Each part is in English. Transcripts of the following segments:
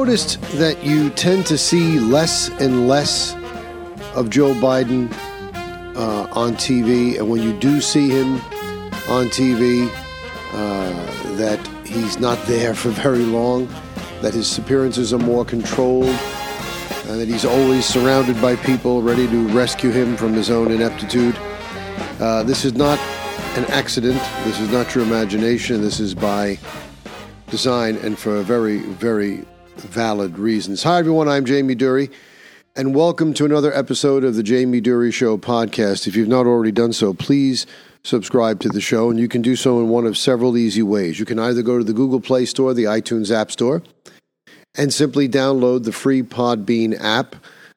Noticed that you tend to see less and less of Joe Biden uh, on TV? And when you do see him on TV, uh, that he's not there for very long, that his appearances are more controlled, and that he's always surrounded by people ready to rescue him from his own ineptitude. Uh, this is not an accident. This is not your imagination. This is by design and for a very, very valid reasons. Hi, everyone. I'm Jamie Durie, and welcome to another episode of the Jamie Durie Show podcast. If you've not already done so, please subscribe to the show, and you can do so in one of several easy ways. You can either go to the Google Play Store, the iTunes App Store, and simply download the free Podbean app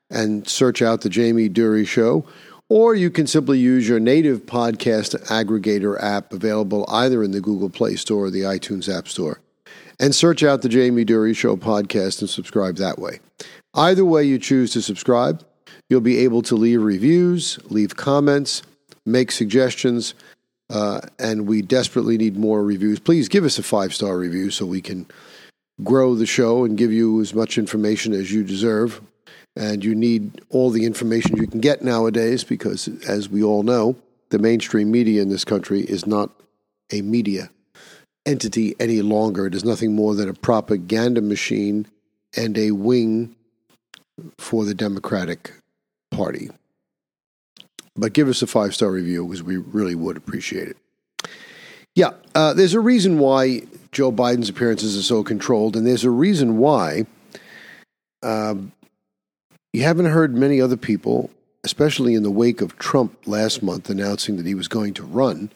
and search out the Jamie Durie Show. Or you can simply use your native podcast aggregator app available either in the Google Play Store or the iTunes App Store and search out the Jamie Durie Show podcast and subscribe that way. Either way you choose to subscribe, you'll be able to leave reviews, leave comments, make suggestions, uh, and we desperately need more reviews. Please give us a five star review so we can grow the show and give you as much information as you deserve. And you need all the information you can get nowadays because, as we all know, the mainstream media in this country is not a media entity any longer. It is nothing more than a propaganda machine and a wing for the Democratic Party. But give us a five star review because we really would appreciate it. Yeah, uh, there's a reason why Joe Biden's appearances are so controlled, and there's a reason why um, you haven't heard many other people, especially in the wake of Trump last month announcing that he was going to run,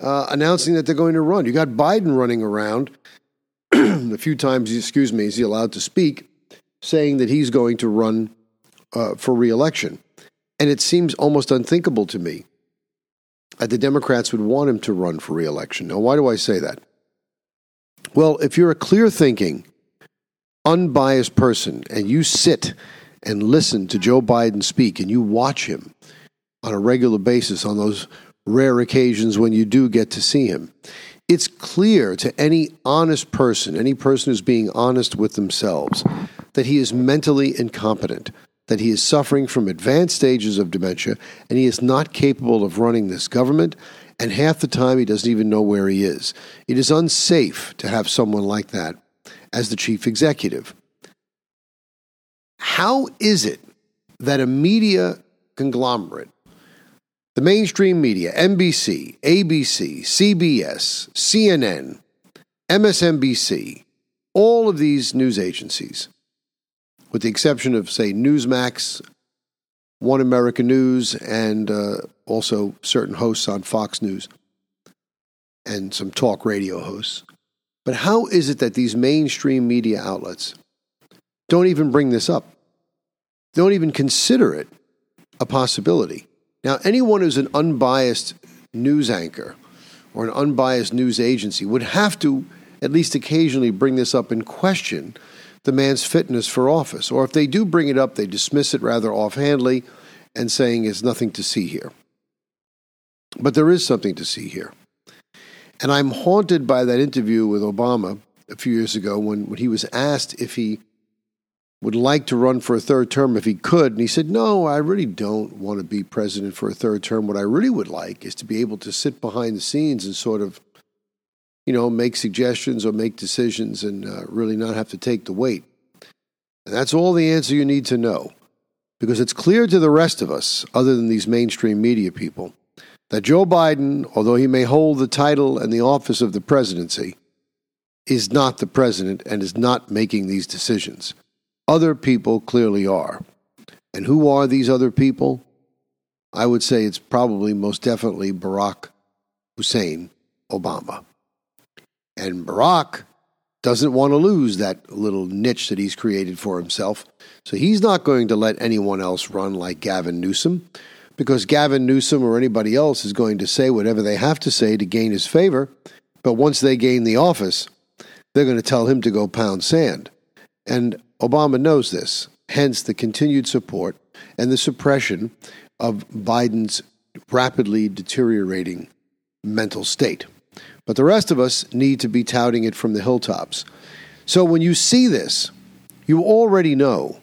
uh, announcing that they're going to run. You got Biden running around a few times, excuse me, is he allowed to speak, saying that he's going to run uh, for reelection. And it seems almost unthinkable to me that the Democrats would want him to run for reelection. Now, why do I say that? Well, if you're a clear thinking, unbiased person and you sit and listen to Joe Biden speak and you watch him on a regular basis on those rare occasions when you do get to see him. It's clear to any honest person, any person who's being honest with themselves, that he is mentally incompetent, that he is suffering from advanced stages of dementia, and he is not capable of running this government, and half the time he doesn't even know where he is. It is unsafe to have someone like that as the chief executive. How is it that a media conglomerate the mainstream media, NBC, ABC, CBS, CNN, MSNBC, all of these news agencies, with the exception of, say, Newsmax, One American News, and uh, also certain hosts on Fox News and some talk radio hosts. But how is it that these mainstream media outlets don't even bring this up? Don't even consider it a possibility. Now, anyone who's an unbiased news anchor or an unbiased news agency would have to at least occasionally bring this up and question the man's fitness for office. Or if they do bring it up, they dismiss it rather offhandedly and saying it's nothing to see here. But there is something to see here. And I'm haunted by that interview with Obama a few years ago when, when he was asked if he would like to run for a third term if he could. And he said, No, I really don't want to be president for a third term. What I really would like is to be able to sit behind the scenes and sort of, you know, make suggestions or make decisions and uh, really not have to take the weight. And that's all the answer you need to know. Because it's clear to the rest of us, other than these mainstream media people, that Joe Biden, although he may hold the title and the office of the presidency, is not the president and is not making these decisions. Other people clearly are. And who are these other people? I would say it's probably most definitely Barack Hussein Obama. And Barack doesn't want to lose that little niche that he's created for himself. So he's not going to let anyone else run like Gavin Newsom because Gavin Newsom or anybody else is going to say whatever they have to say to gain his favor. But once they gain the office, they're going to tell him to go pound sand. And Obama knows this, hence the continued support and the suppression of Biden's rapidly deteriorating mental state. But the rest of us need to be touting it from the hilltops. So when you see this, you already know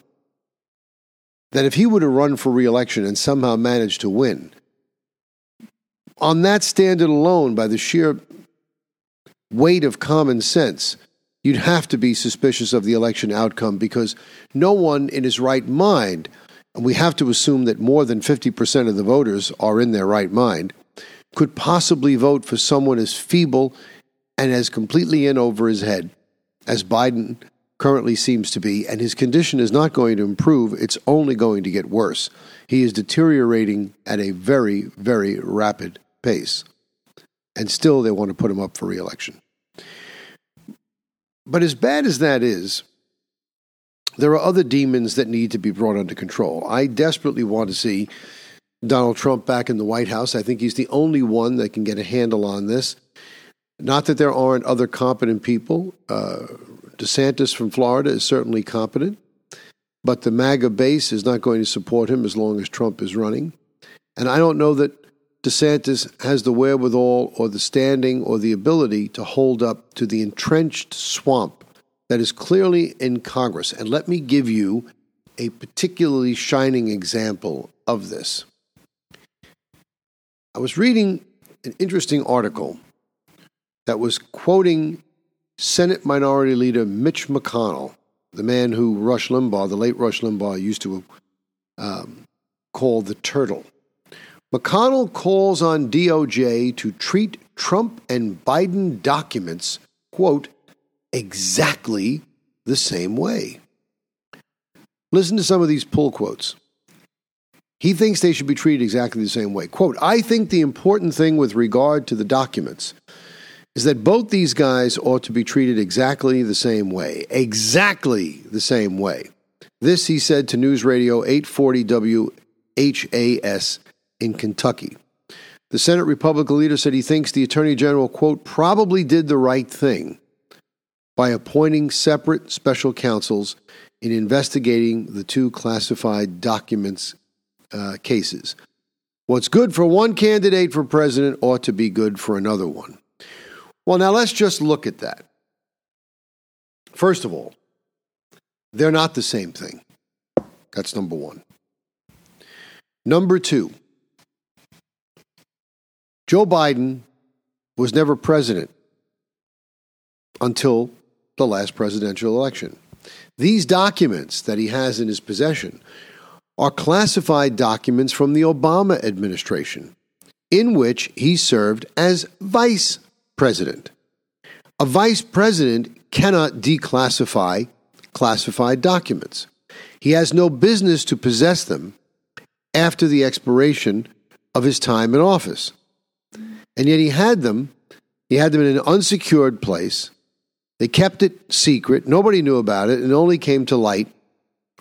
that if he were to run for reelection and somehow manage to win, on that standard alone, by the sheer weight of common sense, you'd have to be suspicious of the election outcome because no one in his right mind, and we have to assume that more than 50% of the voters are in their right mind, could possibly vote for someone as feeble and as completely in over his head as Biden currently seems to be, and his condition is not going to improve, it's only going to get worse. He is deteriorating at a very, very rapid pace. And still, they want to put him up for reelection. But as bad as that is, there are other demons that need to be brought under control. I desperately want to see Donald Trump back in the White House. I think he's the only one that can get a handle on this. Not that there aren't other competent people. Uh, DeSantis from Florida is certainly competent, but the MAGA base is not going to support him as long as Trump is running. And I don't know that DeSantis has the wherewithal or the standing or the ability to hold up to the entrenched swamp that is clearly in Congress. And let me give you a particularly shining example of this. I was reading an interesting article that was quoting Senate Minority Leader Mitch McConnell, the man who Rush Limbaugh, the late Rush Limbaugh, used to um, call the turtle. McConnell calls on DOJ to treat Trump and Biden documents, quote, exactly the same way. Listen to some of these pull quotes. He thinks they should be treated exactly the same way. Quote, I think the important thing with regard to the documents is that both these guys ought to be treated exactly the same way. Exactly the same way. This he said to News Radio 840 WHAS in Kentucky. The Senate Republican leader said he thinks the Attorney General, quote, probably did the right thing by appointing separate special counsels in investigating the two classified documents uh, cases. What's good for one candidate for president ought to be good for another one. Well, now let's just look at that. First of all, they're not the same thing. That's number one. Number two, Joe Biden was never president until the last presidential election. These documents that he has in his possession are classified documents from the Obama administration, in which he served as vice president. A vice president cannot declassify classified documents. He has no business to possess them after the expiration of his time in office. And yet he had them. He had them in an unsecured place. They kept it secret. Nobody knew about it and only came to light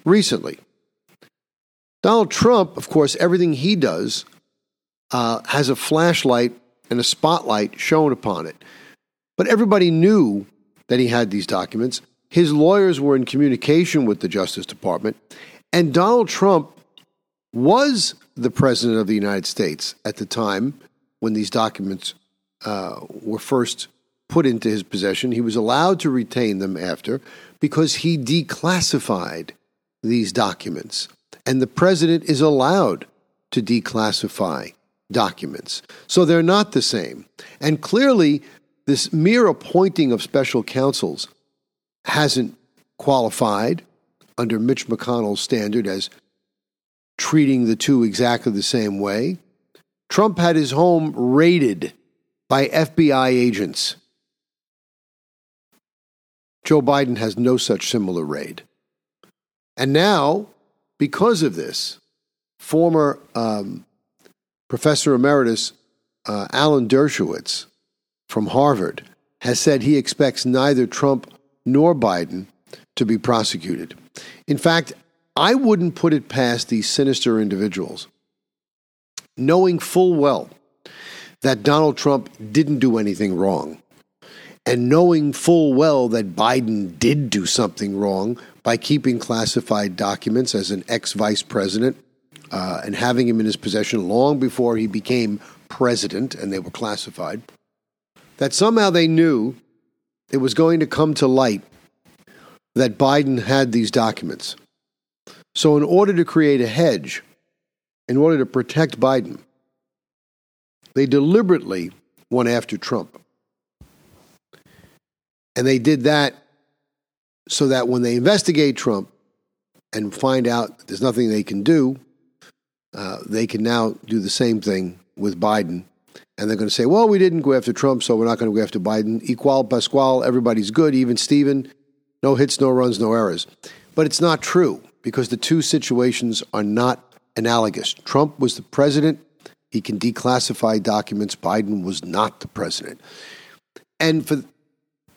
recently. Donald Trump, of course, everything he does uh, has a flashlight and a spotlight shown upon it. But everybody knew that he had these documents. His lawyers were in communication with the Justice Department, and Donald Trump was the President of the United States at the time when these documents uh, were first put into his possession. He was allowed to retain them after because he declassified these documents. And the president is allowed to declassify documents. So they're not the same. And clearly, this mere appointing of special counsels hasn't qualified under Mitch McConnell's standard as treating the two exactly the same way. Trump had his home raided by FBI agents. Joe Biden has no such similar raid. And now, because of this, former um, Professor Emeritus uh, Alan Dershowitz from Harvard has said he expects neither Trump nor Biden to be prosecuted. In fact, I wouldn't put it past these sinister individuals, knowing full well that Donald Trump didn't do anything wrong, and knowing full well that Biden did do something wrong by keeping classified documents as an ex vice president uh, and having him in his possession long before he became president and they were classified, that somehow they knew it was going to come to light that Biden had these documents. So, in order to create a hedge, in order to protect Biden, they deliberately went after Trump. And they did that so that when they investigate Trump and find out there's nothing they can do, uh, they can now do the same thing with Biden. And they're going to say, well, we didn't go after Trump, so we're not going to go after Biden. Equal Pasquale, everybody's good, even Steven. No hits, no runs, no errors. But it's not true because the two situations are not analogous. Trump was the president. He can declassify documents. Biden was not the president. And for,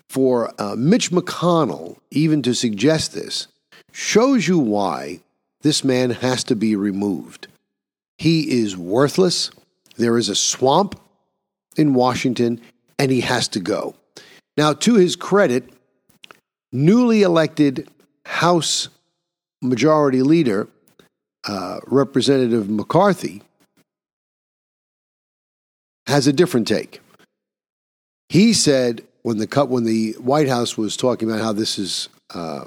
for uh, Mitch McConnell even to suggest this shows you why this man has to be removed. He is worthless. There is a swamp in Washington, and he has to go. Now, to his credit, newly elected House Majority Leader, uh, Representative McCarthy, has a different take. He said when the when the White House was talking about how this is uh,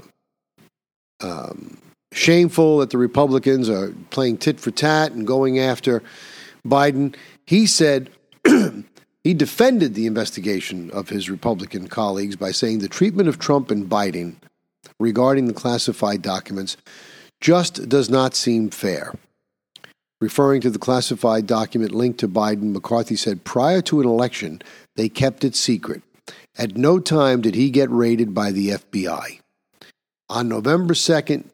um, shameful that the Republicans are playing tit for tat and going after Biden, he said he defended the investigation of his Republican colleagues by saying the treatment of Trump and Biden regarding the classified documents just does not seem fair. Referring to the classified document linked to Biden, McCarthy said prior to an election, they kept it secret. At no time did he get raided by the FBI. On November 2nd,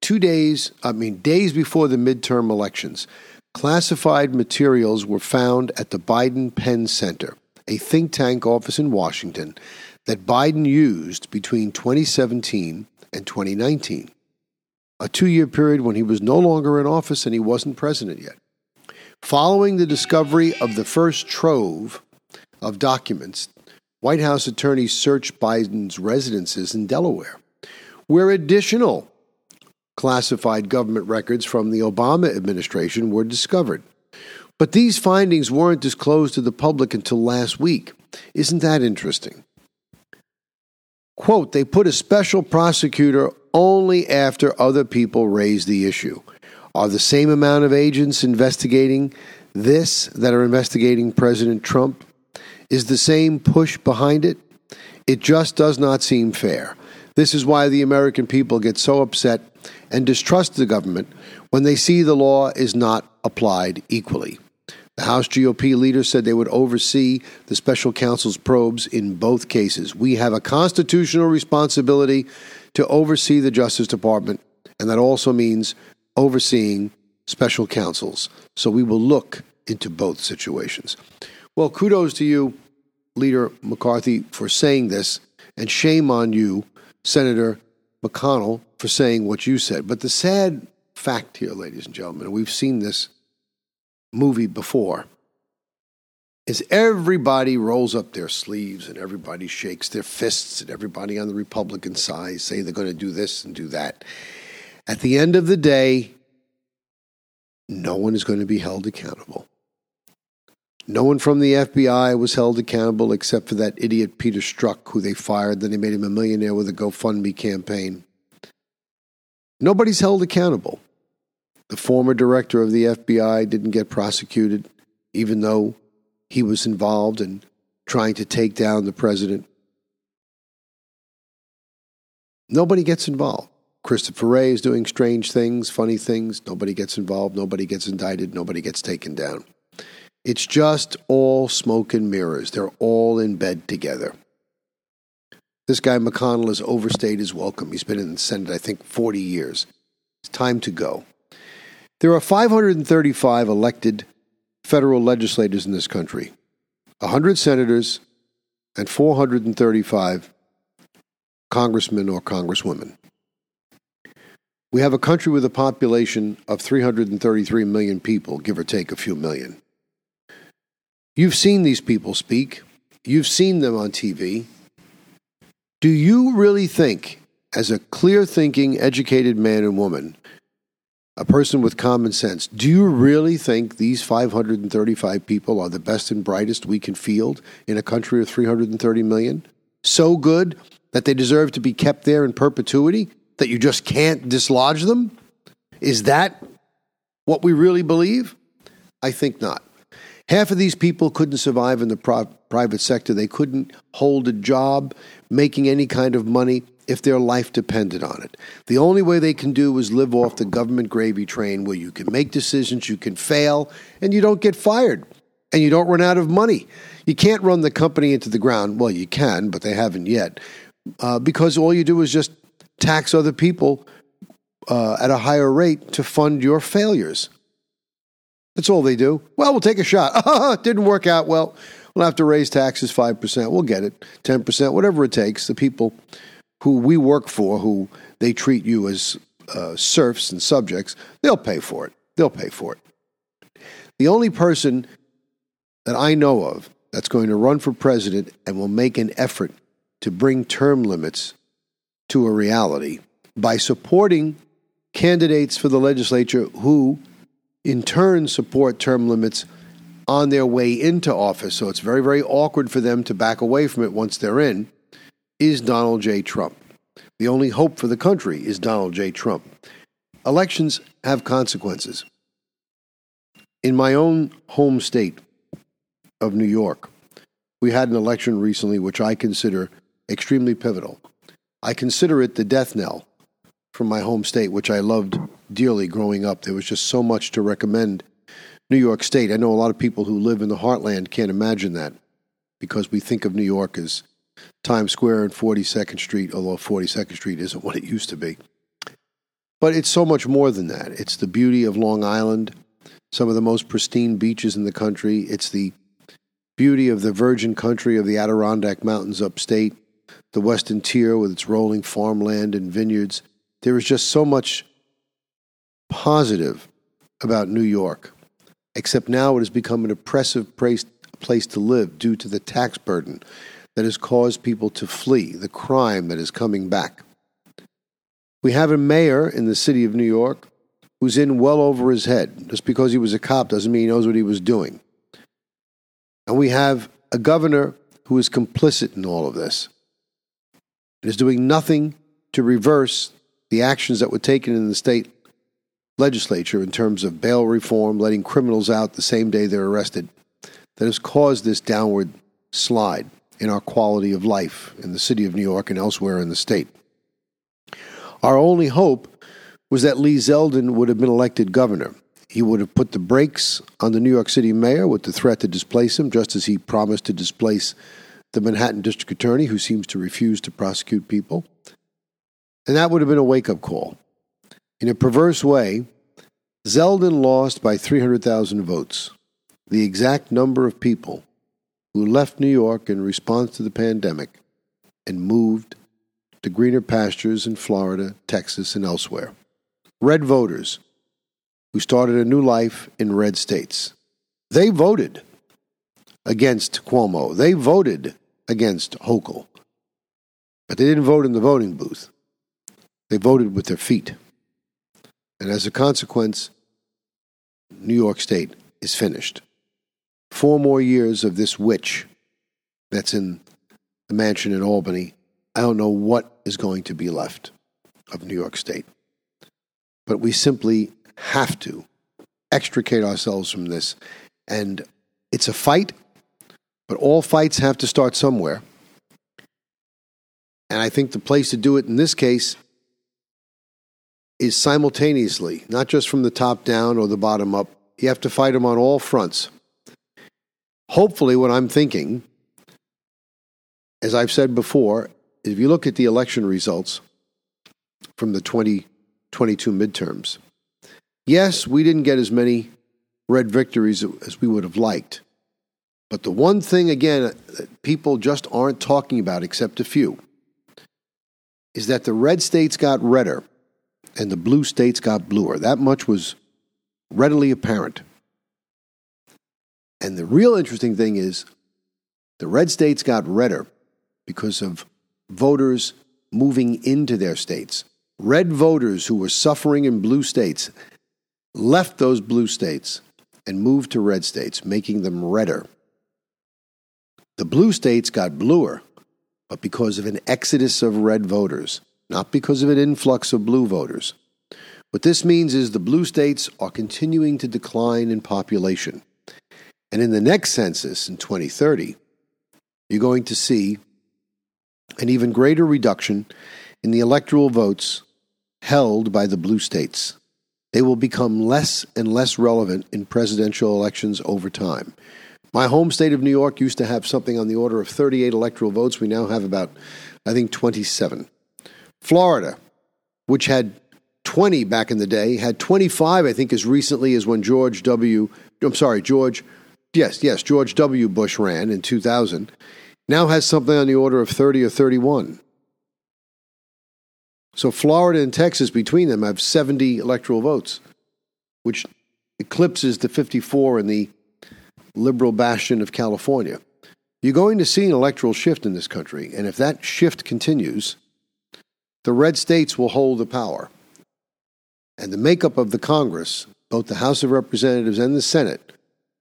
two days, I mean, days before the midterm elections, Classified materials were found at the Biden Penn Center, a think tank office in Washington that Biden used between 2017 and 2019, a two year period when he was no longer in office and he wasn't president yet. Following the discovery of the first trove of documents, White House attorneys searched Biden's residences in Delaware, where additional classified government records from the Obama administration were discovered. But these findings weren't disclosed to the public until last week. Isn't that interesting? Quote, they put a special prosecutor only after other people raise the issue. Are the same amount of agents investigating this that are investigating President Trump? Is the same push behind it? It just does not seem fair. This is why the American people get so upset and distrust the government when they see the law is not applied equally. The House GOP leader said they would oversee the special counsel's probes in both cases. We have a constitutional responsibility to oversee the Justice Department, and that also means overseeing special counsels. So we will look into both situations. Well, kudos to you, Leader McCarthy, for saying this, and shame on you Senator McConnell for saying what you said. But the sad fact here, ladies and gentlemen, we've seen this movie before, is everybody rolls up their sleeves and everybody shakes their fists and everybody on the Republican side say they're going to do this and do that. At the end of the day, no one is going to be held accountable. No one from the FBI was held accountable except for that idiot Peter Strzok, who they fired. Then they made him a millionaire with a GoFundMe campaign. Nobody's held accountable. The former director of the FBI didn't get prosecuted, even though he was involved in trying to take down the president. Nobody gets involved. Christopher Wray is doing strange things, funny things. Nobody gets involved. Nobody gets indicted. Nobody gets taken down. It's just all smoke and mirrors. They're all in bed together. This guy McConnell has overstayed his welcome. He's been in the Senate, I think, 40 years. It's time to go. There are 535 elected federal legislators in this country 100 senators and 435 congressmen or congresswomen. We have a country with a population of 333 million people, give or take a few million. You've seen these people speak, you've seen them on TV. Do you really think, as a clear thinking, educated man and woman, a person with common sense, do you really think these 535 people are the best and brightest we can field in a country of 330 million? So good that they deserve to be kept there in perpetuity, that you just can't dislodge them? Is that what we really believe? I think not. Half of these people couldn't survive in the pro- private sector. They couldn't hold a job making any kind of money if their life depended on it. The only way they can do is live off the government gravy train where you can make decisions, you can fail, and you don't get fired, and you don't run out of money. You can't run the company into the ground. Well, you can, but they haven't yet, uh, because all you do is just tax other people uh, at a higher rate to fund your failures. That's all they do. Well, we'll take a shot. Didn't work out. Well, we'll have to raise taxes 5%. We'll get it, 10%, whatever it takes. The people who we work for, who they treat you as uh, serfs and subjects, they'll pay for it. They'll pay for it. The only person that I know of that's going to run for president and will make an effort to bring term limits to a reality by supporting candidates for the legislature who, in turn, support term limits on their way into office. So it's very, very awkward for them to back away from it once they're in is Donald J. Trump. The only hope for the country is Donald J. Trump. Elections have consequences. In my own home state of New York, we had an election recently which I consider extremely pivotal. I consider it the death knell from my home state, which I loved dearly growing up. There was just so much to recommend New York State. I know a lot of people who live in the heartland can't imagine that because we think of New York as Times Square and 42nd Street, although 42nd Street isn't what it used to be. But it's so much more than that. It's the beauty of Long Island, some of the most pristine beaches in the country. It's the beauty of the virgin country of the Adirondack Mountains upstate, the Western Tier with its rolling farmland and vineyards. There is just so much positive about New York, except now it has become an oppressive place, place to live due to the tax burden that has caused people to flee, the crime that is coming back. We have a mayor in the city of New York who's in well over his head. Just because he was a cop doesn't mean he knows what he was doing. And we have a governor who is complicit in all of this and is doing nothing to reverse the actions that were taken in the state legislature in terms of bail reform, letting criminals out the same day they're arrested, that has caused this downward slide in our quality of life in the city of New York and elsewhere in the state. Our only hope was that Lee Zeldin would have been elected governor. He would have put the brakes on the New York City mayor with the threat to displace him, just as he promised to displace the Manhattan district attorney, who seems to refuse to prosecute people. And that would have been a wake up call. In a perverse way, Zeldin lost by 300,000 votes, the exact number of people who left New York in response to the pandemic and moved to greener pastures in Florida, Texas, and elsewhere. Red voters who started a new life in red states. They voted against Cuomo. They voted against Hochul. But they didn't vote in the voting booth. They voted with their feet. And as a consequence, New York State is finished four more years of this witch that's in the mansion in Albany, I don't know what is going to be left of New York State. But we simply have to extricate ourselves from this. And it's a fight, but all fights have to start somewhere. And I think the place to do it in this case is simultaneously, not just from the top down or the bottom up. You have to fight them on all fronts. Hopefully, what I'm thinking, as I've said before, if you look at the election results from the 2022 midterms, yes, we didn't get as many red victories as we would have liked. But the one thing, again, that people just aren't talking about, except a few, is that the red states got redder and the blue states got bluer. That much was readily apparent. And the real interesting thing is the red states got redder because of voters moving into their states. Red voters who were suffering in blue states left those blue states and moved to red states, making them redder. The blue states got bluer but because of an exodus of red voters, not because of an influx of blue voters. What this means is the blue states are continuing to decline in population. And in the next census in 2030, you're going to see an even greater reduction in the electoral votes held by the blue states. They will become less and less relevant in presidential elections over time. My home state of New York used to have something on the order of 38 electoral votes. We now have about, I think, 27. Florida, which had 20 back in the day, had 25, I think, as recently as when George W. I'm sorry, George, yes, yes, George W. Bush ran in 2000, now has something on the order of 30 or 31. So Florida and Texas between them have 70 electoral votes, which eclipses the 54 in the liberal bastion of California. You're going to see an electoral shift in this country, and if that shift continues, the red states will hold the power. And the makeup of the Congress, both the House of Representatives and the Senate,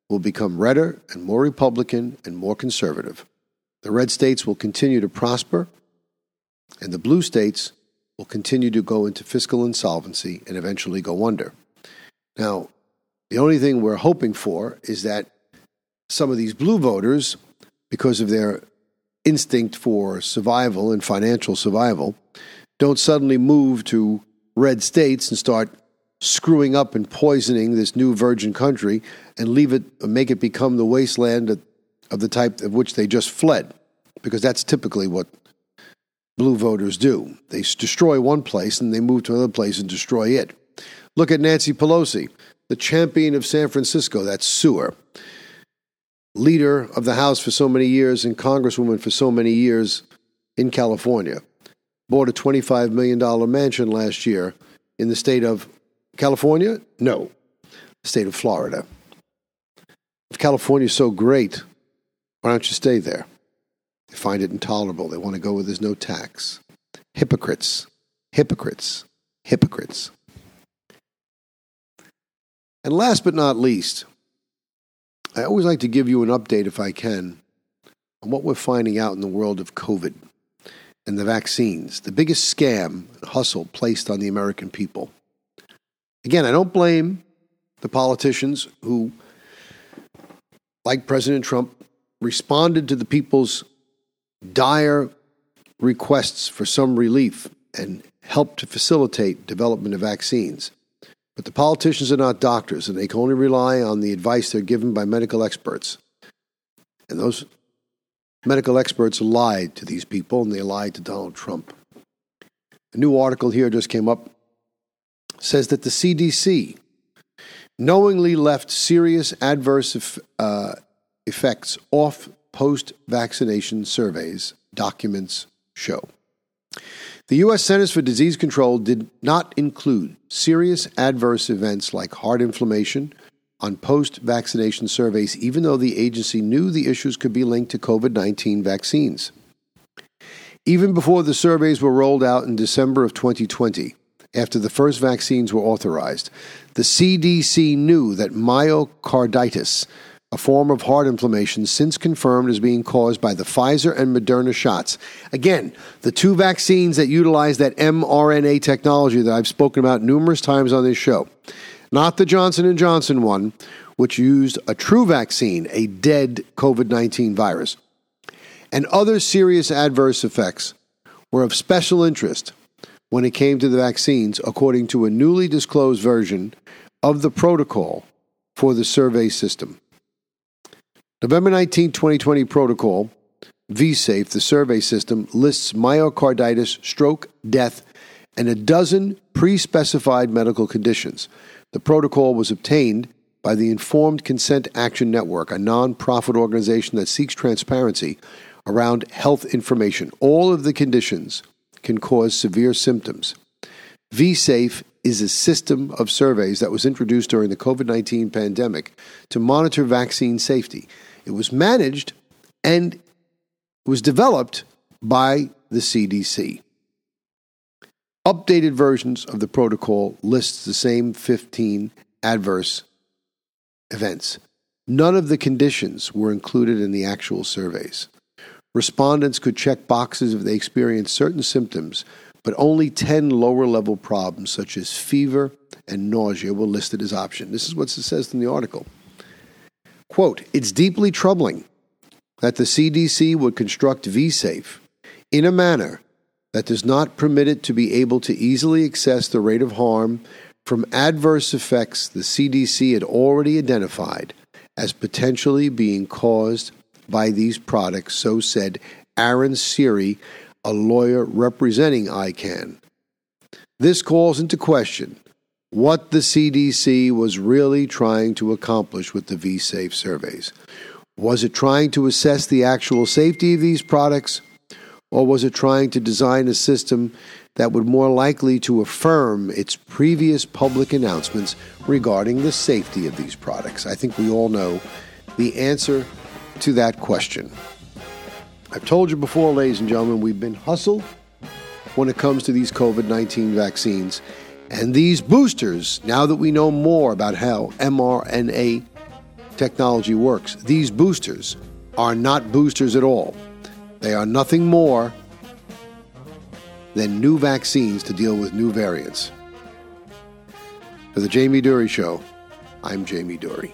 will become redder and more Republican and more conservative. The red states will continue to prosper, and the blue states will continue to go into fiscal insolvency and eventually go under. Now, the only thing we're hoping for is that some of these blue voters, because of their instinct for survival and financial survival, don't suddenly move to red states and start screwing up and poisoning this new virgin country and leave it make it become the wasteland of the type of which they just fled because that's typically what blue voters do. They destroy one place and they move to another place and destroy it. Look at Nancy Pelosi the champion of San Francisco that's sewer. Leader of the House for so many years and Congresswoman for so many years in California, bought a $25 million mansion last year in the state of California? No, the state of Florida. If California is so great, why don't you stay there? They find it intolerable. They want to go where there's no tax. Hypocrites, hypocrites, hypocrites. And last but not least, I always like to give you an update, if I can, on what we're finding out in the world of COVID and the vaccines, the biggest scam and hustle placed on the American people. Again, I don't blame the politicians who, like President Trump, responded to the people's dire requests for some relief and helped to facilitate development of vaccines. But the politicians are not doctors, and they can only rely on the advice they're given by medical experts. And those medical experts lied to these people, and they lied to Donald Trump. A new article here just came up says that the CDC knowingly left serious adverse uh, effects off post vaccination surveys, documents show. The U.S. Centers for Disease Control did not include serious adverse events like heart inflammation on post vaccination surveys, even though the agency knew the issues could be linked to COVID 19 vaccines. Even before the surveys were rolled out in December of 2020, after the first vaccines were authorized, the CDC knew that myocarditis a form of heart inflammation since confirmed as being caused by the Pfizer and Moderna shots. Again, the two vaccines that utilize that mRNA technology that I've spoken about numerous times on this show. Not the Johnson & Johnson one, which used a true vaccine, a dead COVID-19 virus. And other serious adverse effects were of special interest when it came to the vaccines according to a newly disclosed version of the protocol for the survey system. November 19, 2020 protocol, VSafe, the survey system, lists myocarditis, stroke, death, and a dozen pre specified medical conditions. The protocol was obtained by the Informed Consent Action Network, a non-profit organization that seeks transparency around health information. All of the conditions can cause severe symptoms. VSafe is a system of surveys that was introduced during the COVID 19 pandemic to monitor vaccine safety. It was managed and was developed by the CDC. Updated versions of the protocol lists the same 15 adverse events. None of the conditions were included in the actual surveys. Respondents could check boxes if they experienced certain symptoms, but only 10 lower level problems, such as fever and nausea, were listed as options. This is what it says in the article. Quote, it's deeply troubling that the CDC would construct VSafe in a manner that does not permit it to be able to easily access the rate of harm from adverse effects the CDC had already identified as potentially being caused by these products, so said Aaron Siri, a lawyer representing ICAN. This calls into question what the CDC was really trying to accomplish with the VSafe surveys. Was it trying to assess the actual safety of these products, or was it trying to design a system that would more likely to affirm its previous public announcements regarding the safety of these products? I think we all know the answer to that question. I've told you before, ladies and gentlemen, we've been hustled when it comes to these COVID 19 vaccines. And these boosters, now that we know more about how mRNA technology works, these boosters are not boosters at all. They are nothing more than new vaccines to deal with new variants. For the Jamie Durie Show, I'm Jamie Durie.